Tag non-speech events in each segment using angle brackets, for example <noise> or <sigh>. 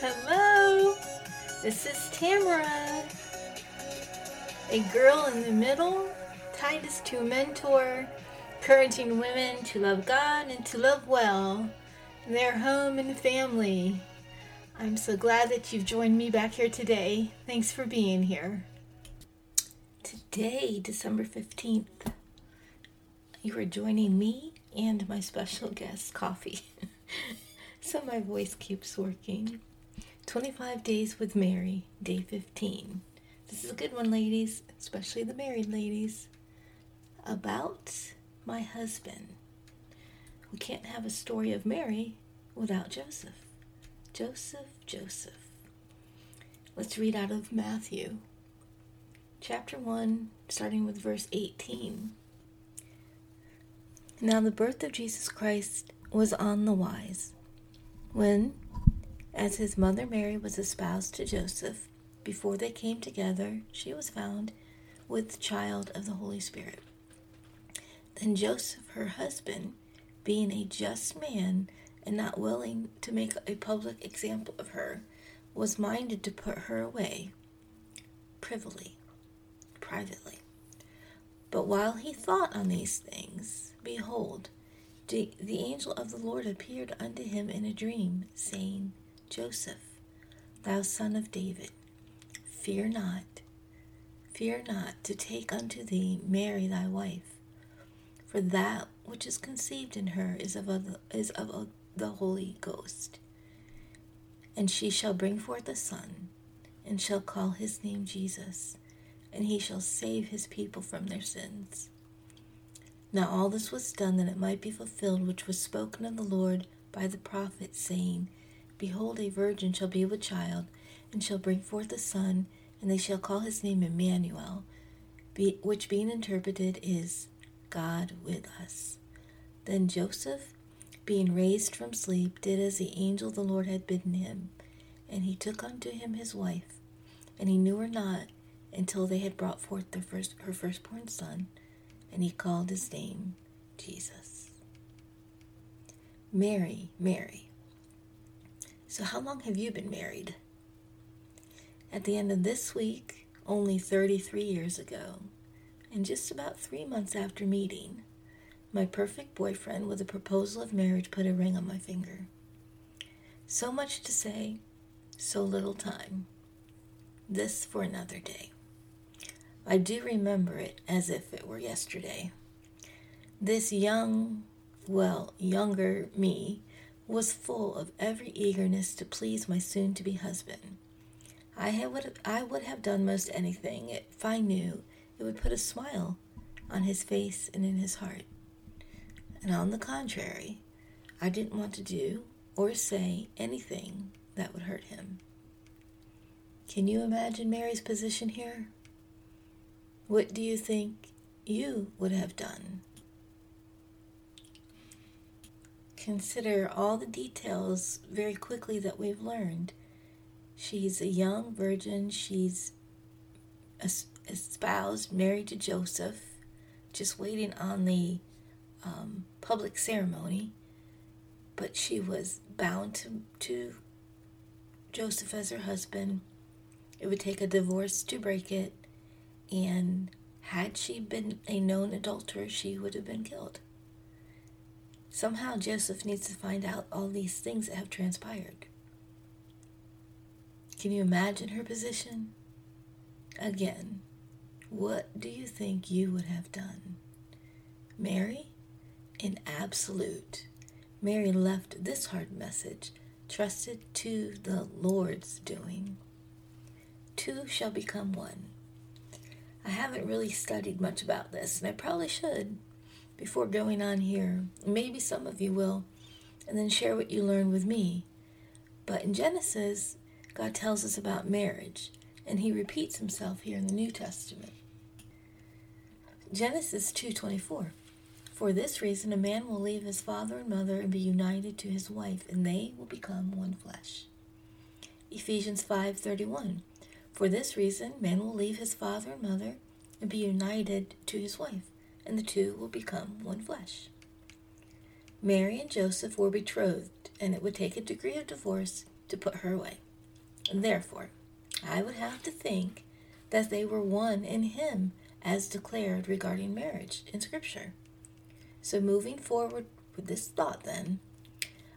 Hello, this is Tamara. A girl in the middle, tied Titus 2 mentor, encouraging women to love God and to love well, their home and family. I'm so glad that you've joined me back here today. Thanks for being here. Today, December 15th, you are joining me and my special guest, Coffee. <laughs> so my voice keeps working. 25 Days with Mary, Day 15. This is a good one, ladies, especially the married ladies. About my husband. We can't have a story of Mary without Joseph. Joseph, Joseph. Let's read out of Matthew, chapter 1, starting with verse 18. Now, the birth of Jesus Christ was on the wise when as his mother Mary was espoused to Joseph, before they came together, she was found with child of the Holy Spirit. Then Joseph, her husband, being a just man and not willing to make a public example of her, was minded to put her away privily, privately. But while he thought on these things, behold, the, angel of the Lord appeared unto him in a dream, saying, Joseph, thou son of David, fear not, fear not to take unto thee Mary thy wife, for that which is conceived in her is of, a, is of a, the Holy Ghost. And she shall bring forth a son, and shall call his name Jesus, and he shall save his people from their sins. Now all this was done that it might be fulfilled which was spoken of the Lord by the prophet, saying, Behold, a virgin shall be with child, and shall bring forth a son, and they shall call his name Emmanuel, which being interpreted is God with us. Then Joseph, being raised from sleep, did as the angel the Lord had bidden him, and he took unto him his wife, and he knew her not until they had brought forth their first, her firstborn son, and he called his name Jesus. Mary, Mary so, how long have you been married? At the end of this week, only 33 years ago, and just about three months after meeting, my perfect boyfriend with a proposal of marriage put a ring on my finger. So much to say, so little time. This for another day. I do remember it as if it were yesterday. This young, well, younger me was full of every eagerness to please my soon to be husband. I, had, I would have done most anything if I knew it would put a smile on his face and in his heart. And on the contrary, I didn't want to do or say anything that would hurt him. Can you imagine Mary's position here? What do you think you would have done? consider all the details very quickly that we've learned. She's a young virgin, she's espoused, married to Joseph, just waiting on the um, public ceremony, but she was bound to, to Joseph as her husband. It would take a divorce to break it, and had she been a known adulterer, she would have been killed. Somehow Joseph needs to find out all these things that have transpired. Can you imagine her position? Again, what do you think you would have done? Mary? In absolute. Mary left this hard message, trusted to the Lord's doing. Two shall become one. I haven't really studied much about this, and I probably should before going on here. Maybe some of you will, and then share what you learn with me. But in Genesis, God tells us about marriage, and he repeats himself here in the New Testament. Genesis 2:24 For this reason, a man will leave his father and mother and be united to his wife, and they will become one flesh. Ephesians 5:31. For this reason, man will leave his father and mother and be united to his wife, and the two will become one flesh. Mary and Joseph were betrothed, and it would take a decree of divorce to put her away. And therefore, I would have to think that they were one in him as declared regarding marriage in Scripture. So, moving forward with this thought, then,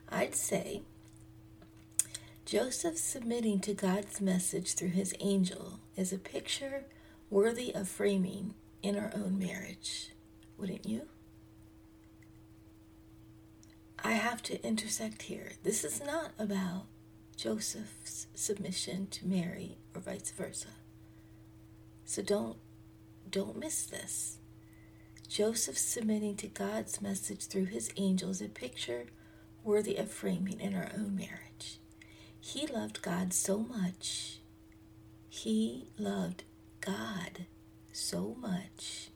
I'd say Joseph submitting to God's message through his angel is a picture worthy of framing in our own marriage. Wouldn't you? I have to intersect here. This is not about Joseph's submission to Mary or vice versa. So don't don't miss this. Joseph submitting to God's message through his angels a picture worthy of framing in our own marriage. He loved God so much. He loved God so much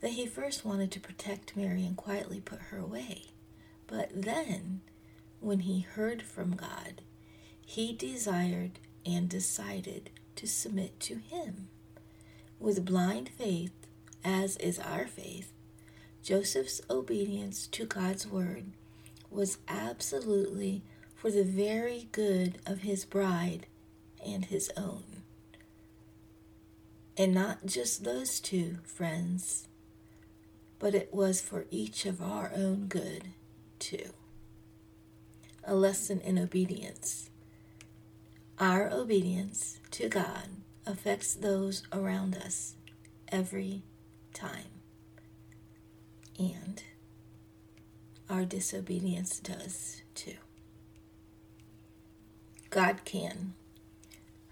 that he first wanted to protect Mary and quietly put her away. But then, when he heard from God, he desired and decided to submit to him. With blind faith, as is our faith, Joseph's obedience to God's word was absolutely for the very good of his bride and his own. And not just those two, friends, but it was for each of our own good, too. A lesson in obedience. Our obedience to God affects those around us every time. And our disobedience does too. God can.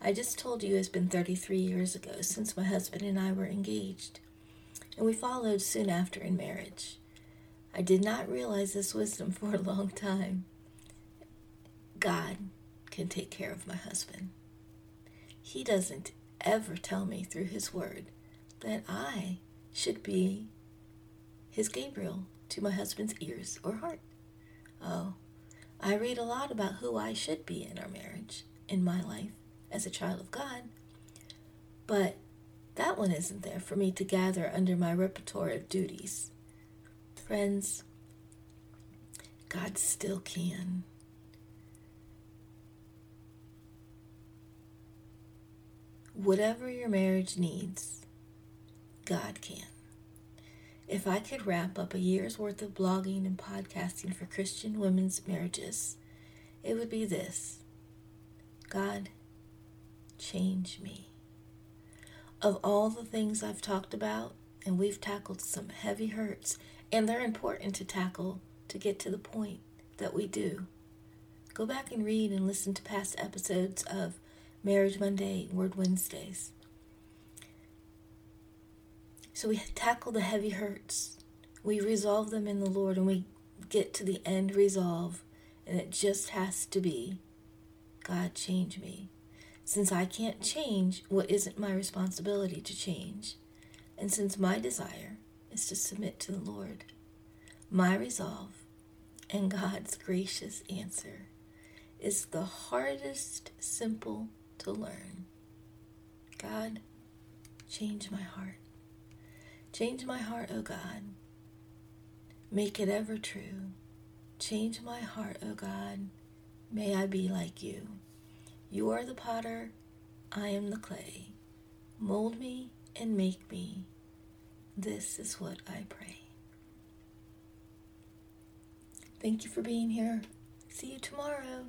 I just told you it's been 33 years ago since my husband and I were engaged, and we followed soon after in marriage. I did not realize this wisdom for a long time. God can take care of my husband. He doesn't ever tell me through His Word that I should be His Gabriel to my husband's ears or heart. Oh, I read a lot about who I should be in our marriage, in my life as a child of God, but that one isn't there for me to gather under my repertoire of duties. Friends, God still can. Whatever your marriage needs, God can. If I could wrap up a year's worth of blogging and podcasting for Christian women's marriages, it would be this God, change me. Of all the things I've talked about, and we've tackled some heavy hurts, and they're important to tackle to get to the point that we do. Go back and read and listen to past episodes of Marriage Monday, Word Wednesdays. So we tackle the heavy hurts. We resolve them in the Lord and we get to the end resolve. And it just has to be God, change me. Since I can't change what isn't my responsibility to change, and since my desire is to submit to the Lord, my resolve and God's gracious answer is the hardest simple to learn. God, change my heart. Change my heart, O oh God. Make it ever true. Change my heart, O oh God. May I be like you. You are the potter, I am the clay. Mold me and make me. This is what I pray. Thank you for being here. See you tomorrow.